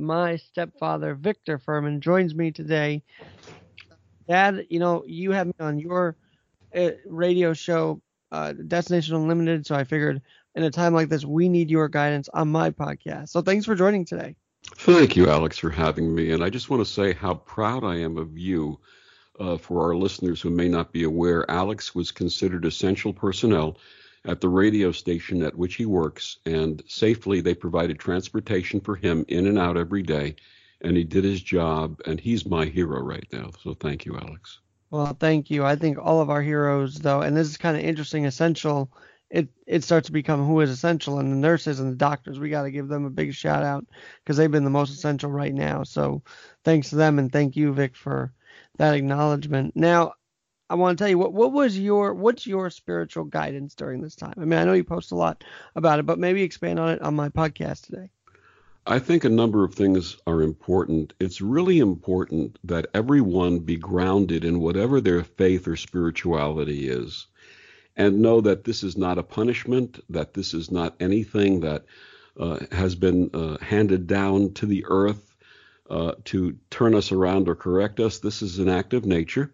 my stepfather, Victor Fuhrman, joins me today. Dad, you know, you had me on your uh, radio show, uh, Destination Unlimited, so I figured in a time like this, we need your guidance on my podcast. So thanks for joining today. Thank you, Alex, for having me. And I just want to say how proud I am of you. Uh, for our listeners who may not be aware, Alex was considered essential personnel at the radio station at which he works, and safely they provided transportation for him in and out every day. And he did his job, and he's my hero right now. So thank you, Alex. Well, thank you. I think all of our heroes, though, and this is kind of interesting, essential. It it starts to become who is essential, and the nurses and the doctors. We got to give them a big shout out because they've been the most essential right now. So thanks to them, and thank you, Vic, for that acknowledgement. Now, I want to tell you what what was your what's your spiritual guidance during this time? I mean, I know you post a lot about it, but maybe expand on it on my podcast today. I think a number of things are important. It's really important that everyone be grounded in whatever their faith or spirituality is and know that this is not a punishment, that this is not anything that uh, has been uh, handed down to the earth uh, to turn us around or correct us. This is an act of nature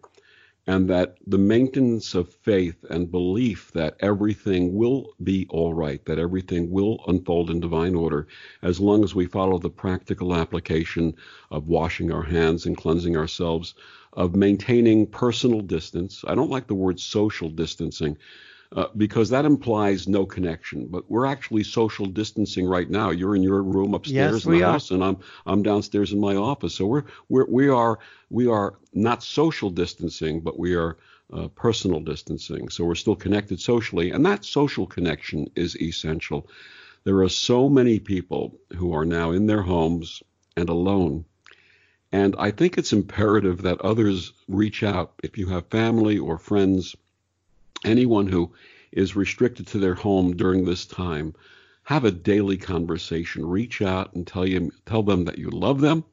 and that the maintenance of faith and belief that everything will be all right, that everything will unfold in divine order, as long as we follow the practical application of washing our hands and cleansing ourselves, of maintaining personal distance. I don't like the word social distancing uh, because that implies no connection. But we're actually social distancing right now. You're in your room upstairs yes, in the are. house, and I'm I'm downstairs in my office. So we're we're we are we are not social distancing, but we are uh, personal distancing. So we're still connected socially, and that social connection is essential. There are so many people who are now in their homes and alone. And I think it's imperative that others reach out. If you have family or friends anyone who is restricted to their home during this time, have a daily conversation. Reach out and tell you tell them that you love them,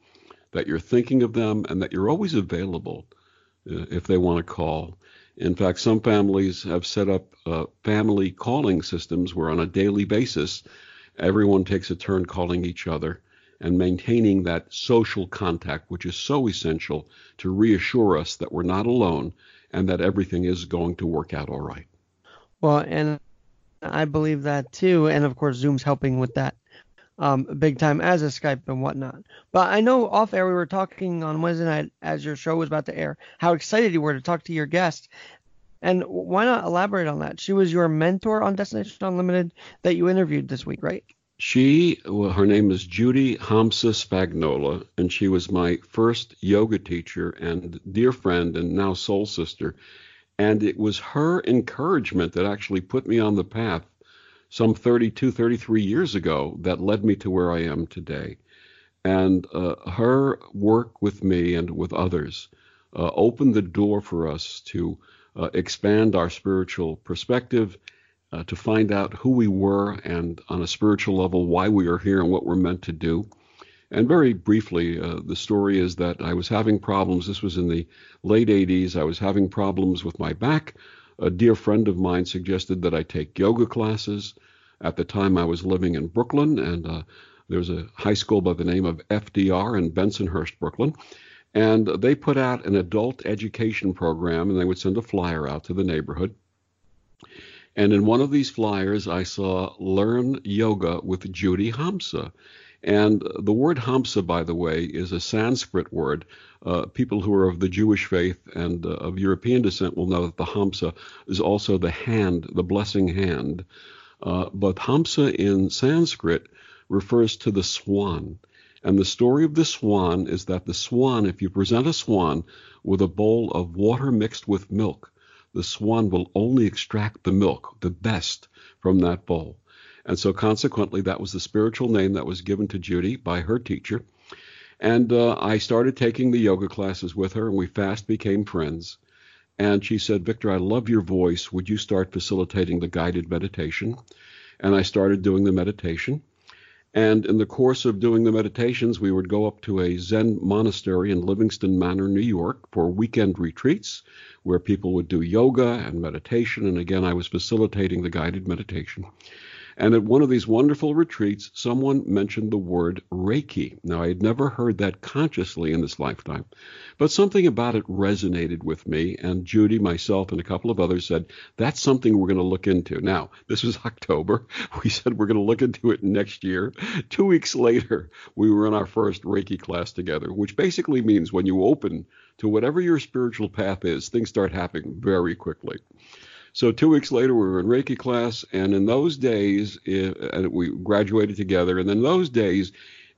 that you're thinking of them, and that you're always available uh, if they want to call. In fact, some families have set up uh, family calling systems where on a daily basis, everyone takes a turn calling each other and maintaining that social contact, which is so essential to reassure us that we're not alone and that everything is going to work out all right. Well, and I believe that too. And of course, Zoom's helping with that um, big time as a Skype and whatnot. But I know off air we were talking on Wednesday night as your show was about to air how excited you were to talk to your guest. And why not elaborate on that? She was your mentor on Destination Unlimited that you interviewed this week, right? She, well, her name is Judy Hamsa Spagnola, and she was my first yoga teacher and dear friend and now soul sister. And it was her encouragement that actually put me on the path some 32, 33 years ago that led me to where I am today. And uh, her work with me and with others uh, opened the door for us to uh, expand our spiritual perspective uh, to find out who we were and on a spiritual level why we are here and what we're meant to do. And very briefly, uh, the story is that I was having problems. This was in the late 80s. I was having problems with my back. A dear friend of mine suggested that I take yoga classes. At the time, I was living in Brooklyn, and uh, there was a high school by the name of FDR in Bensonhurst, Brooklyn. And they put out an adult education program, and they would send a flyer out to the neighborhood. And in one of these flyers, I saw Learn Yoga with Judy Hamsa. And the word Hamsa, by the way, is a Sanskrit word. Uh, people who are of the Jewish faith and uh, of European descent will know that the Hamsa is also the hand, the blessing hand. Uh, but Hamsa in Sanskrit refers to the swan. And the story of the swan is that the swan, if you present a swan with a bowl of water mixed with milk, the swan will only extract the milk, the best, from that bowl. And so, consequently, that was the spiritual name that was given to Judy by her teacher. And uh, I started taking the yoga classes with her, and we fast became friends. And she said, Victor, I love your voice. Would you start facilitating the guided meditation? And I started doing the meditation. And in the course of doing the meditations, we would go up to a Zen monastery in Livingston Manor, New York, for weekend retreats where people would do yoga and meditation. And again, I was facilitating the guided meditation. And at one of these wonderful retreats, someone mentioned the word Reiki. Now, I had never heard that consciously in this lifetime, but something about it resonated with me. And Judy, myself, and a couple of others said, that's something we're going to look into. Now, this was October. We said we're going to look into it next year. Two weeks later, we were in our first Reiki class together, which basically means when you open to whatever your spiritual path is, things start happening very quickly. So two weeks later, we were in Reiki class, and in those days, and we graduated together. And in those days,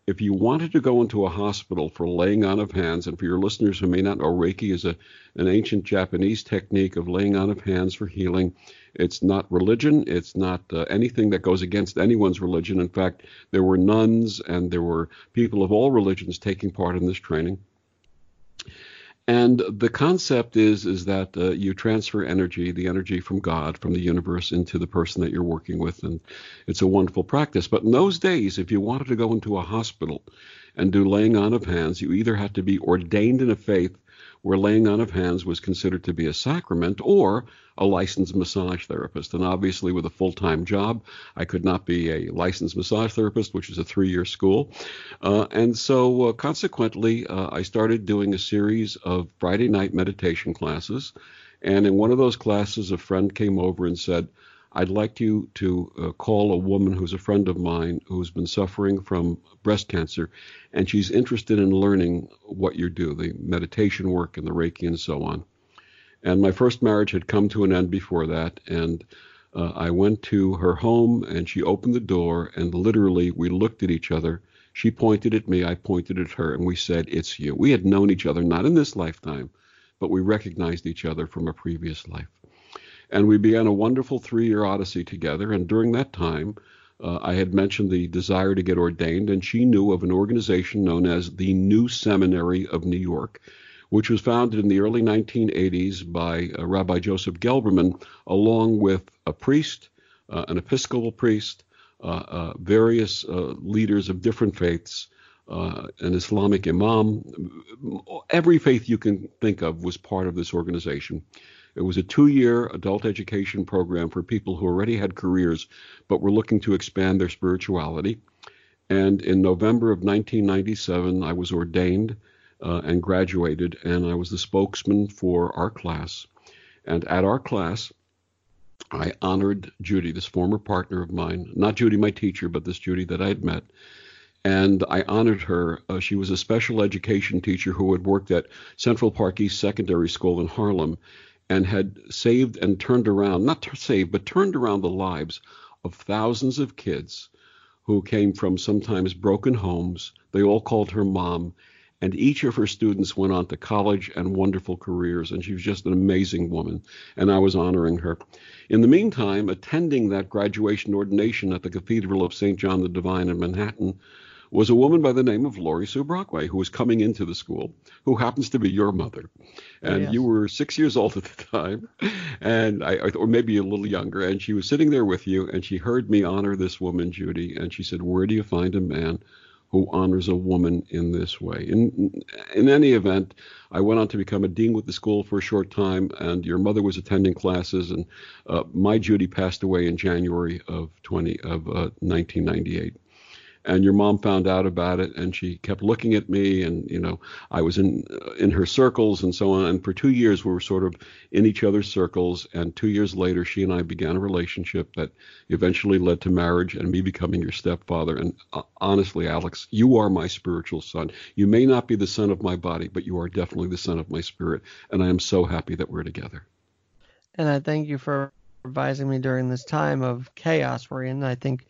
if you wanted to go into a hospital for laying on of hands, and for your listeners who may not know, Reiki is a, an ancient Japanese technique of laying on of hands for healing. It's not religion. It's not uh, anything that goes against anyone's religion. In fact, there were nuns and there were people of all religions taking part in this training. And the concept is is that uh, you transfer energy, the energy from God, from the universe, into the person that you're working with, and it's a wonderful practice. But in those days, if you wanted to go into a hospital and do laying on of hands, you either had to be ordained in a faith where laying on of hands was considered to be a sacrament, or a licensed massage therapist. And obviously, with a full time job, I could not be a licensed massage therapist, which is a three year school. Uh, and so, uh, consequently, uh, I started doing a series of Friday night meditation classes. And in one of those classes, a friend came over and said, I'd like you to uh, call a woman who's a friend of mine who's been suffering from breast cancer, and she's interested in learning what you do, the meditation work and the Reiki and so on. And my first marriage had come to an end before that, and uh, I went to her home, and she opened the door, and literally we looked at each other. She pointed at me, I pointed at her, and we said, It's you. We had known each other, not in this lifetime, but we recognized each other from a previous life. And we began a wonderful three year odyssey together. And during that time, uh, I had mentioned the desire to get ordained, and she knew of an organization known as the New Seminary of New York, which was founded in the early 1980s by uh, Rabbi Joseph Gelberman, along with a priest, uh, an Episcopal priest, uh, uh, various uh, leaders of different faiths, an Islamic imam. Every faith you can think of was part of this organization. It was a two year adult education program for people who already had careers but were looking to expand their spirituality. And in November of 1997, I was ordained uh, and graduated, and I was the spokesman for our class. And at our class, I honored Judy, this former partner of mine, not Judy, my teacher, but this Judy that I had met. And I honored her. Uh, she was a special education teacher who had worked at Central Park East Secondary School in Harlem and had saved and turned around, not saved, but turned around the lives of thousands of kids who came from sometimes broken homes. They all called her mom. And each of her students went on to college and wonderful careers. And she was just an amazing woman. And I was honoring her. In the meantime, attending that graduation ordination at the Cathedral of St. John the Divine in Manhattan was a woman by the name of Laurie Sue Brockway, who was coming into the school, who happens to be your mother. And yes. you were six years old at the time, and I, or maybe a little younger. And she was sitting there with you, and she heard me honor this woman, Judy, and she said, "Where do you find a man?" who honors a woman in this way. In, in any event, I went on to become a dean with the school for a short time, and your mother was attending classes, and uh, my Judy passed away in January of 20 of uh, 1998 and your mom found out about it and she kept looking at me and you know i was in in her circles and so on. And for two years we were sort of in each other's circles. And two years later she and i began a relationship that eventually led to marriage and me becoming your stepfather. And uh, honestly alex you are my spiritual son. You may not be the son of my body but you are definitely the son of my spirit. And i am so happy that we're together. And i thank you for advising me during this time of chaos we're in. I think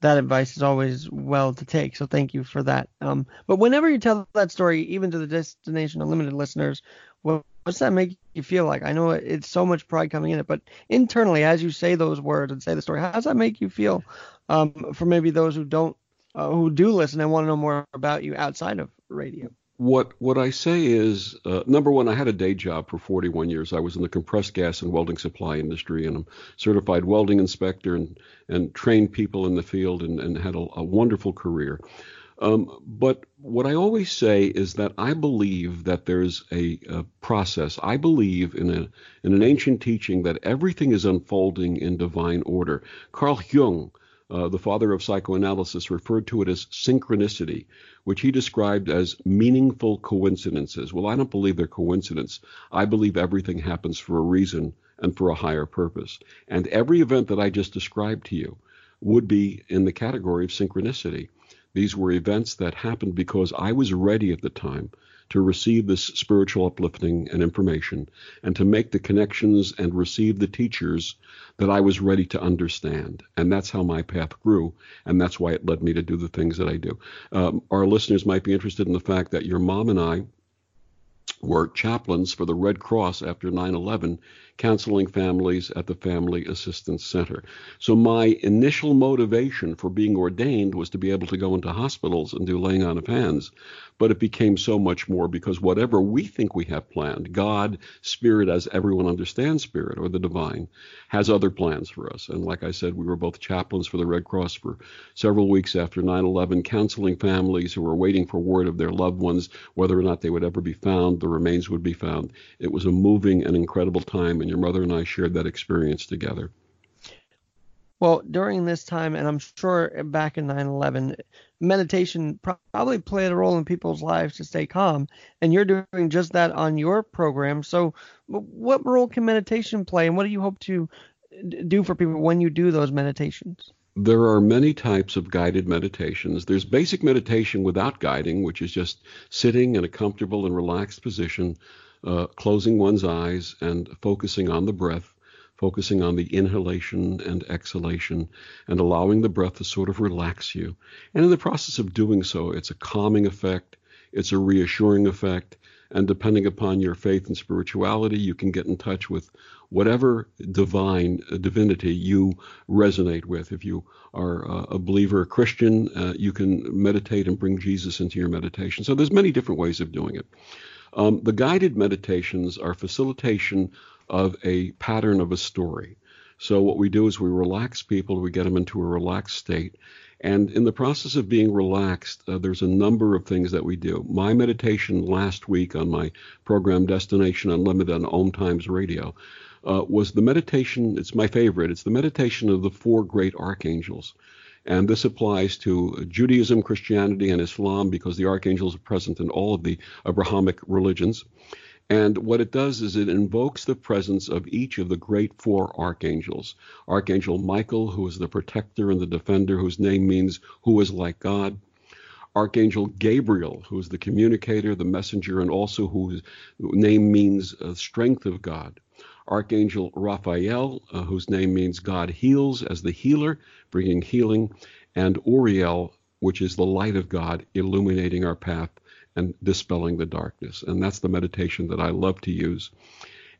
that advice is always well to take. So thank you for that. Um, but whenever you tell that story, even to the Destination Unlimited listeners, what, does that make you feel like? I know it's so much pride coming in it, but internally, as you say those words and say the story, how does that make you feel? Um, for maybe those who don't, uh, who do listen and want to know more about you outside of radio what what I say is uh, number one, I had a day job for 41 years. I was in the compressed gas and welding supply industry, and I'm certified welding inspector and and trained people in the field and, and had a, a wonderful career. Um, but what I always say is that I believe that there's a, a, process. I believe in a in an ancient teaching that everything is unfolding in divine order. Carl Jung Uh, the father of psychoanalysis referred to it as synchronicity, which he described as meaningful coincidences. Well, I don't believe they're coincidence. I believe everything happens for a reason and for a higher purpose. And every event that I just described to you would be in the category of synchronicity. These were events that happened because I was ready at the time to receive this spiritual uplifting and information and to make the connections and receive the teachers that I was ready to understand. And that's how my path grew. And that's why it led me to do the things that I do. Um, our listeners might be interested in the fact that your mom and I were chaplains for the Red Cross after 9 11 counseling families at the Family Assistance Center. So my initial motivation for being ordained was to be able to go into hospitals and do laying on of hands. But it became so much more because whatever we think we have planned, God, Spirit, as everyone understands Spirit or the divine, has other plans for us. And like I said, we were both chaplains for the Red Cross for several weeks after 9 11, counseling families who were waiting for word of their loved ones, whether or not they would ever be found, the remains would be found. It was a moving and incredible time and your mother and I shared that experience together. Well, during this time, and I'm sure back in 9 11, meditation probably played a role in people's lives to stay calm. And you're doing just that on your program. So, what role can meditation play, and what do you hope to do for people when you do those meditations? There are many types of guided meditations. There's basic meditation without guiding, which is just sitting in a comfortable and relaxed position uh, closing one's eyes and focusing on the breath, focusing on the inhalation and exhalation, and allowing the breath to sort of relax you. And in the process of doing so, it's a calming effect, it's a reassuring effect, and depending upon your faith and spirituality, you can get in touch with whatever divine uh, divinity you resonate with. If you are uh, a believer, a Christian, uh, you can meditate and bring Jesus into your meditation. So there's many different ways of doing it. Um, the guided meditations are facilitation of a pattern of a story. So what we do is we relax people, we get them into a relaxed state. And in the process of being relaxed, uh, there's a number of things that we do. My meditation last week on my program Destination Unlimited on Om Times Radio uh, was the meditation. It's my favorite. It's the meditation of the four great archangels. And this applies to Judaism, Christianity, and Islam because the archangels are present in all of the Abrahamic religions. And what it does is it invokes the presence of each of the great four archangels. Archangel Michael, who is the protector and the defender, whose name means who is like God. Archangel Gabriel, who is the communicator, the messenger, and also whose name means uh, strength of God. Archangel Raphael, uh, whose name means God heals as the healer, bringing healing, and Uriel, which is the light of God, illuminating our path and dispelling the darkness. And that's the meditation that I love to use.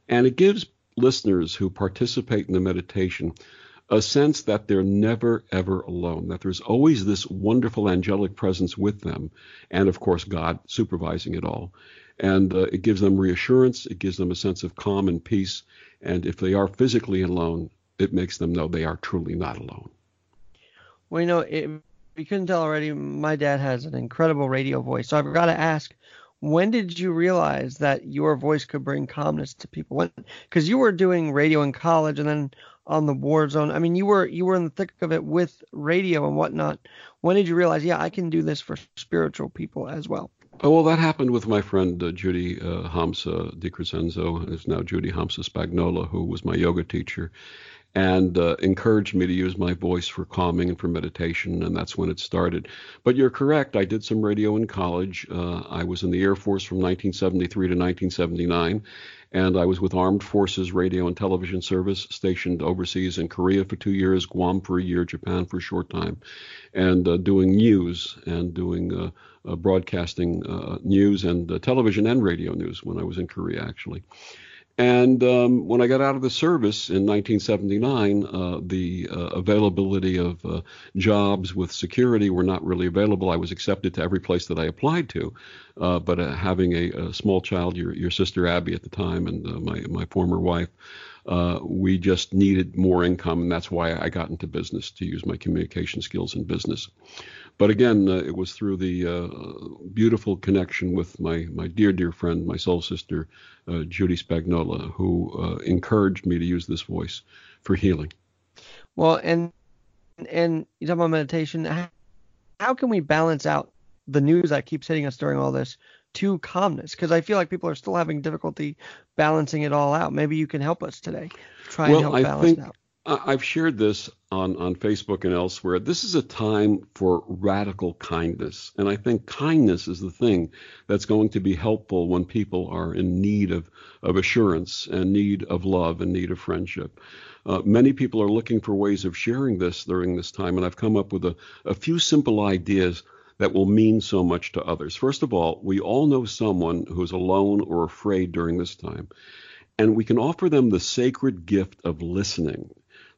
And it gives listeners who participate in the meditation a sense that they're never, ever alone, that there's always this wonderful angelic presence with them, and of course, God supervising it all. And uh, it gives them reassurance, it gives them a sense of calm and peace. And if they are physically alone, it makes them know they are truly not alone. Well, you know, it, you couldn't tell already, my dad has an incredible radio voice. So I've got to ask, when did you realize that your voice could bring calmness to people? Because you were doing radio in college and then on the war zone. I mean, you were you were in the thick of it with radio and whatnot. When did you realize, yeah, I can do this for spiritual people as well? Oh, well, that happened with my friend uh, Judy uh, Hamsa Di and is now Judy Hamsa Spagnola, who was my yoga teacher and uh, encouraged me to use my voice for calming and for meditation, and that's when it started. But you're correct. I did some radio in college. Uh, I was in the Air Force from 1973 to 1979, and I was with Armed Forces Radio and Television Service stationed overseas in Korea for two years, Guam for a year, Japan for a short time, and uh, doing news and doing uh, broadcasting uh, news and television and radio news when I was in Korea, actually. And um, when I got out of the service in 1979, uh, the uh, availability of uh, jobs with security were not really available. I was accepted to every place that I applied to, uh, but uh, having a, a, small child, your, your sister Abby at the time, and uh, my my former wife, we just needed more income, and that's why I got into business to use my communication skills in business. But again, uh, it was through the uh, beautiful connection with my, my dear, dear friend, my soul sister, uh, Judy Spagnola, who uh, encouraged me to use this voice for healing. Well, and and you talk about meditation. How, how can we balance out the news that keeps hitting us during all this to calmness? Because I feel like people are still having difficulty balancing it all out. Maybe you can help us today. Try well, and help I balance think, it out. I've shared this on, on Facebook and elsewhere. This is a time for radical kindness. And I think kindness is the thing that's going to be helpful when people are in need of, of assurance and need of love and need of friendship. Uh, many people are looking for ways of sharing this during this time, and I've come up with a, a few simple ideas that will mean so much to others. First of all, we all know someone who's alone or afraid during this time, and we can offer them the sacred gift of listening.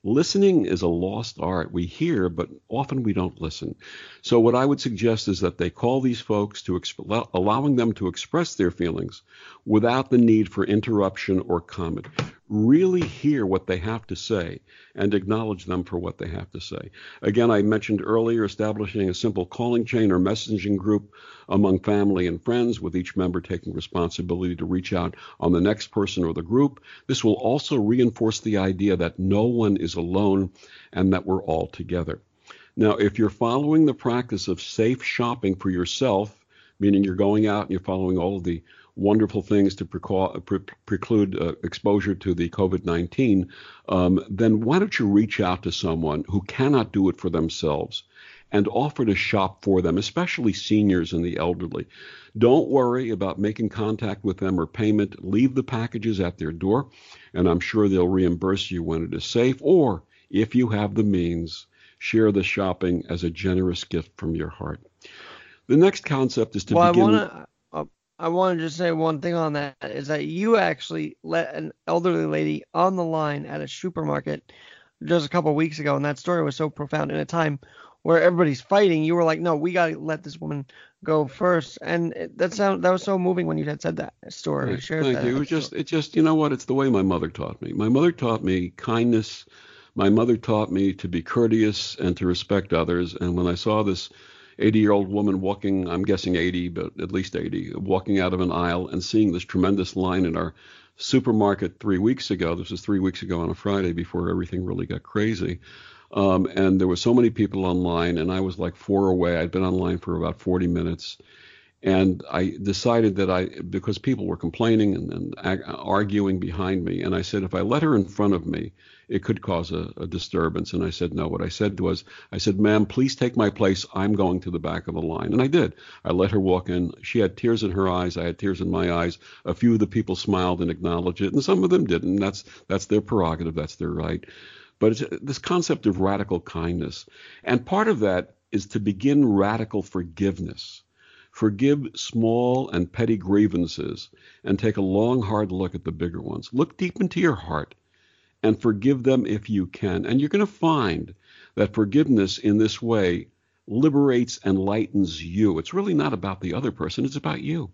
Listening is a lost art. We hear, but often we don't listen. So, what I would suggest is that they call these folks to exp- allowing them to express their feelings without the need for interruption or comment really hear what they have to say and acknowledge them for what they have to say. Again, I mentioned earlier establishing a simple calling chain or messaging group among family and friends, with each member taking responsibility to reach out on the next person or the group. This will also reinforce the idea that no one is alone and that we're all together. Now, if you're following the practice of safe shopping for yourself, meaning you're going out and you're following all of the wonderful things to pre- preclude uh, exposure to the COVID 19, um, then why don't you reach out to someone who cannot do it for themselves and offer to shop for them, especially seniors and the elderly? Don't worry about making contact with them or payment. Leave the packages at their door, and I'm sure they'll reimburse you when it is safe. Or if you have the means, share the shopping as a generous gift from your heart. The next concept is to well, begin. I wanna, I wanted to say one thing on that is that you actually let an elderly lady on the line at a supermarket just a couple of weeks ago, and that story was so profound. In a time where everybody's fighting, you were like, "No, we got to let this woman go first. and that sound that was so moving when you had said that story. Right. Shared Thank that you. It was just, it just, you know what? It's the way my mother taught me. My mother taught me kindness. My mother taught me to be courteous and to respect others. And when I saw this 80 year old woman walking, I'm guessing 80, but at least 80, walking out of an aisle and seeing this tremendous line in our supermarket three weeks ago. This was three weeks ago on a Friday before everything really got crazy. Um, and there were so many people online, and I was like four away. I'd been online for about 40 minutes. And I decided that I, because people were complaining and, and arguing behind me, and I said, if I let her in front of me, it could cause a, a, disturbance. And I said, no. What I said was, I said, ma'am, please take my place. I'm going to the back of the line. And I did. I let her walk in. She had tears in her eyes. I had tears in my eyes. A few of the people smiled and acknowledged it, and some of them didn't. That's that's their prerogative. That's their right. But it's this concept of radical kindness, and part of that is to begin radical forgiveness. Forgive small and petty grievances and take a long, hard look at the bigger ones. Look deep into your heart and forgive them if you can. And you're going to find that forgiveness in this way liberates and lightens you. It's really not about the other person, it's about you.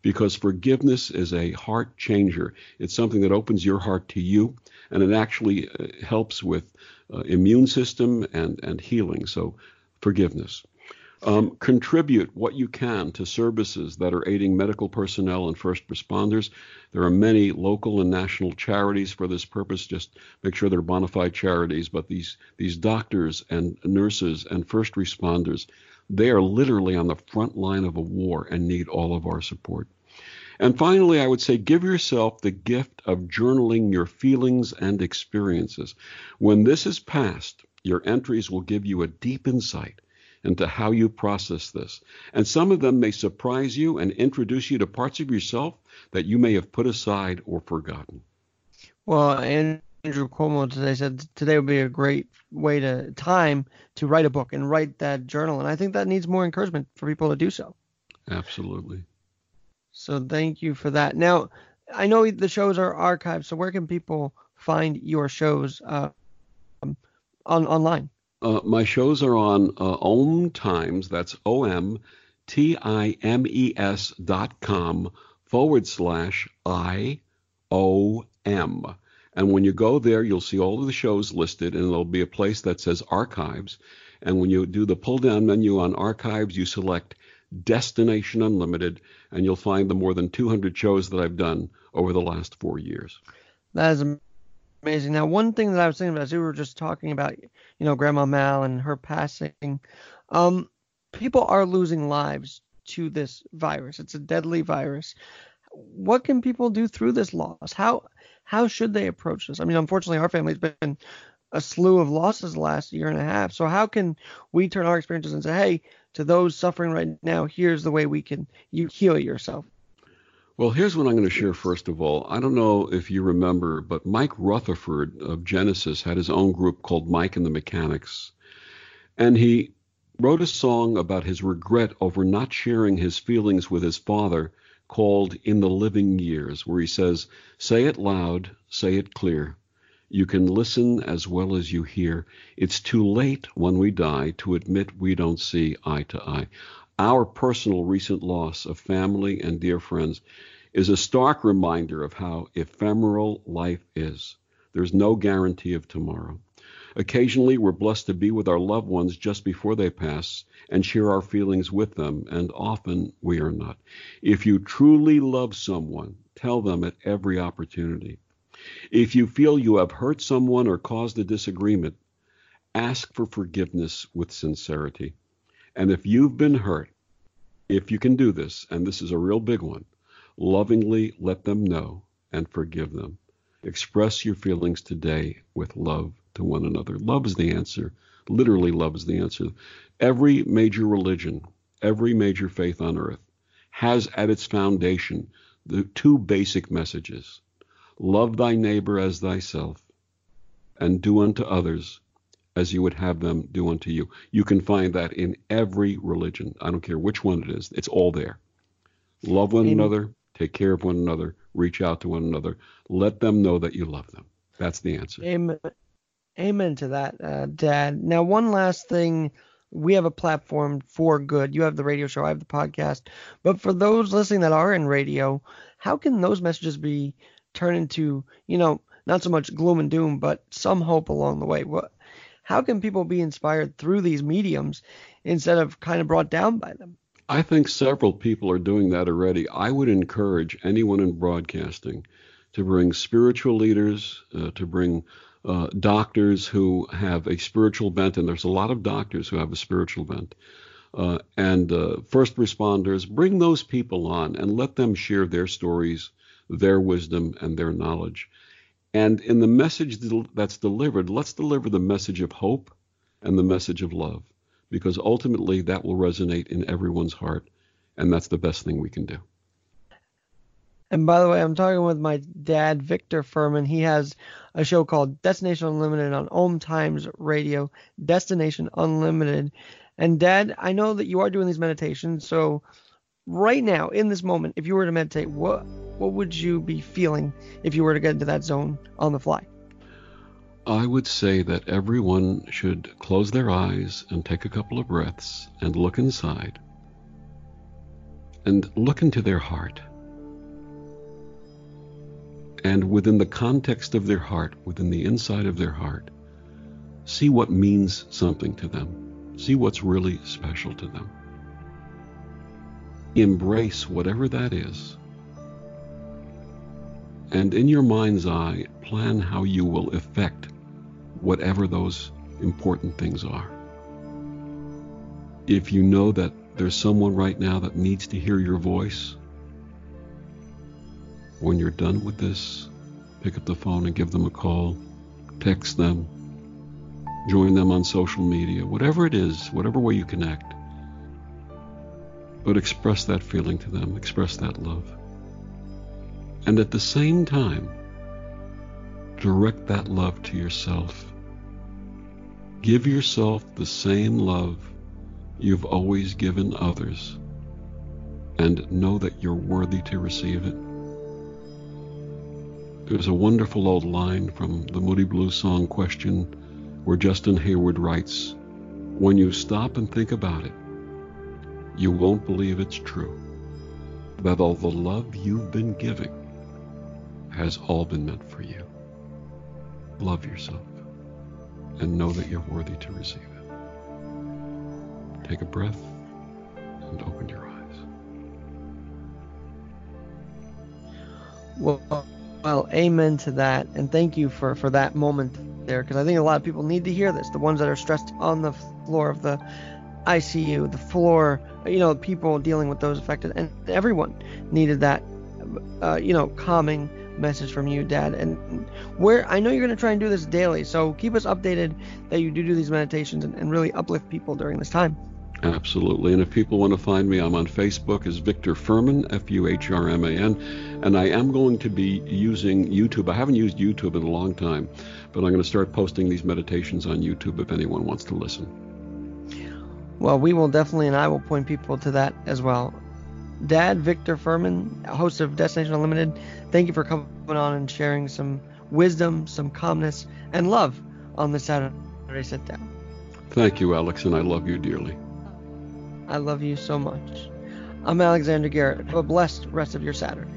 Because forgiveness is a heart changer. It's something that opens your heart to you, and it actually uh, helps with uh, immune system and, and healing. So, forgiveness. Um, contribute what you can to services that are aiding medical personnel and first responders. There are many local and national charities for this purpose. Just make sure they're bona fide charities. But these these doctors and nurses and first responders, they are literally on the front line of a war and need all of our support. And finally, I would say give yourself the gift of journaling your feelings and experiences. When this is past, your entries will give you a deep insight into how you process this. And some of them may surprise you and introduce you to parts of yourself that you may have put aside or forgotten. Well, Andrew Cuomo today said today would be a great way to time to write a book and write that journal. And I think that needs more encouragement for people to do so. Absolutely. So thank you for that. Now, I know the shows are archived, so where can people find your shows uh, on online? Uh, my shows are on uh, Om Times. That's O M T I M E S dot com forward slash I O M. And when you go there, you'll see all of the shows listed, and there'll be a place that says Archives. And when you do the pull down menu on Archives, you select Destination Unlimited, and you'll find the more than 200 shows that I've done over the last four years. That is amazing. Now, one thing that I was thinking about as we were just talking about, you know, Grandma Mal and her passing, um, people are losing lives to this virus. It's a deadly virus. What can people do through this loss? How how should they approach this? I mean, unfortunately, our family's been a slew of losses the last year and a half. So how can we turn our experiences and say, hey, to those suffering right now, here's the way we can you heal yourself? Well, here's what I'm going to share first of all. I don't know if you remember, but Mike Rutherford of Genesis had his own group called Mike and the Mechanics. And he wrote a song about his regret over not sharing his feelings with his father called In the Living Years, where he says, Say it loud, say it clear. You can listen as well as you hear. It's too late when we die to admit we don't see eye to eye. Our personal recent loss of family and dear friends is a stark reminder of how ephemeral life is. There's no guarantee of tomorrow. Occasionally, we're blessed to be with our loved ones just before they pass and share our feelings with them, and often we are not. If you truly love someone, tell them at every opportunity. If you feel you have hurt someone or caused a disagreement, ask for forgiveness with sincerity. And if you've been hurt, if you can do this, and this is a real big one, lovingly let them know and forgive them. Express your feelings today with love to one another. Love is the answer. Literally, love is the answer. Every major religion, every major faith on earth has at its foundation the two basic messages love thy neighbor as thyself, and do unto others as you would have them do unto you. You can find that in every religion. I don't care which one it is, it's all there. Love one Amen. another, take care of one another, reach out to one another, let them know that you love them. That's the answer. Amen. Amen to that, uh, Dad. Now, one last thing. We have a platform for good. You have the radio show, I have the podcast. But for those listening that are in radio, how can those messages be turned into, you know, not so much gloom and doom, but some hope along the way? What how can people be inspired through these mediums instead of kind of brought down by them? I think several people are doing that already. I would encourage anyone in broadcasting to bring spiritual leaders, uh, to bring uh, doctors who have a spiritual bent, and there's a lot of doctors who have a spiritual bent, uh, and uh, first responders. Bring those people on and let them share their stories, their wisdom, and their knowledge. And in the message that's delivered, let's deliver the message of hope and the message of love, because ultimately that will resonate in everyone's heart, and that's the best thing we can do. And by the way, I'm talking with my dad, Victor Fuhrman. He has a show called Destination Unlimited on Om Times Radio, Destination Unlimited. And dad, I know that you are doing these meditations, so right now in this moment, if you were to meditate, what what would you be feeling if you were to get into that zone on the fly? I would say that everyone should close their eyes and take a couple of breaths and look inside and look into their heart. And within the context of their heart, within the inside of their heart, see what means something to them. See what's really special to them. Embrace whatever that is and in your mind's eye, plan how you will effect whatever those important things are. If you know that there's someone right now that needs to hear your voice, when you're done with this, pick up the phone and give them a call, text them, join them on social media, whatever it is, whatever way you connect. But express that feeling to them, express that love and at the same time, direct that love to yourself. Give yourself the same love you've always given others, and know that you're worthy to receive it. There's a wonderful old line from the Moody Blues song Question where Justin Hayward writes, When you stop and think about it, you won't believe it's true that all the love you've been giving has all been meant for you. Love yourself and know that you're worthy to receive it. Take a breath and open your eyes. Well, Well, amen to that, and thank you for for that moment there, because I think a lot of people need to hear this. The ones that are stressed on the floor of the ICU, the floor, you know, people dealing with those affected, and everyone needed that, uh, you know, calming message from you, Dad. And where I know you're going to try and do this daily, so keep us updated that you do do these meditations and, and really uplift people during this time. Absolutely. And if people want to find me, I'm on Facebook as Victor Fuhrman, F U H R M A N. And I am going to be using YouTube. I haven't used YouTube in a long time, but I'm going to start posting these meditations on YouTube if anyone wants to listen. Well, we will definitely, and I will point people to that as well. Dad, Victor Fuhrman, host of Destination Unlimited, thank you for coming on and sharing some wisdom, some calmness, and love on the Saturday Sit Down. Thank you, Alex, and I love you dearly. I love you so much. I'm Alexander Garrett. Have a blessed rest of your Saturday.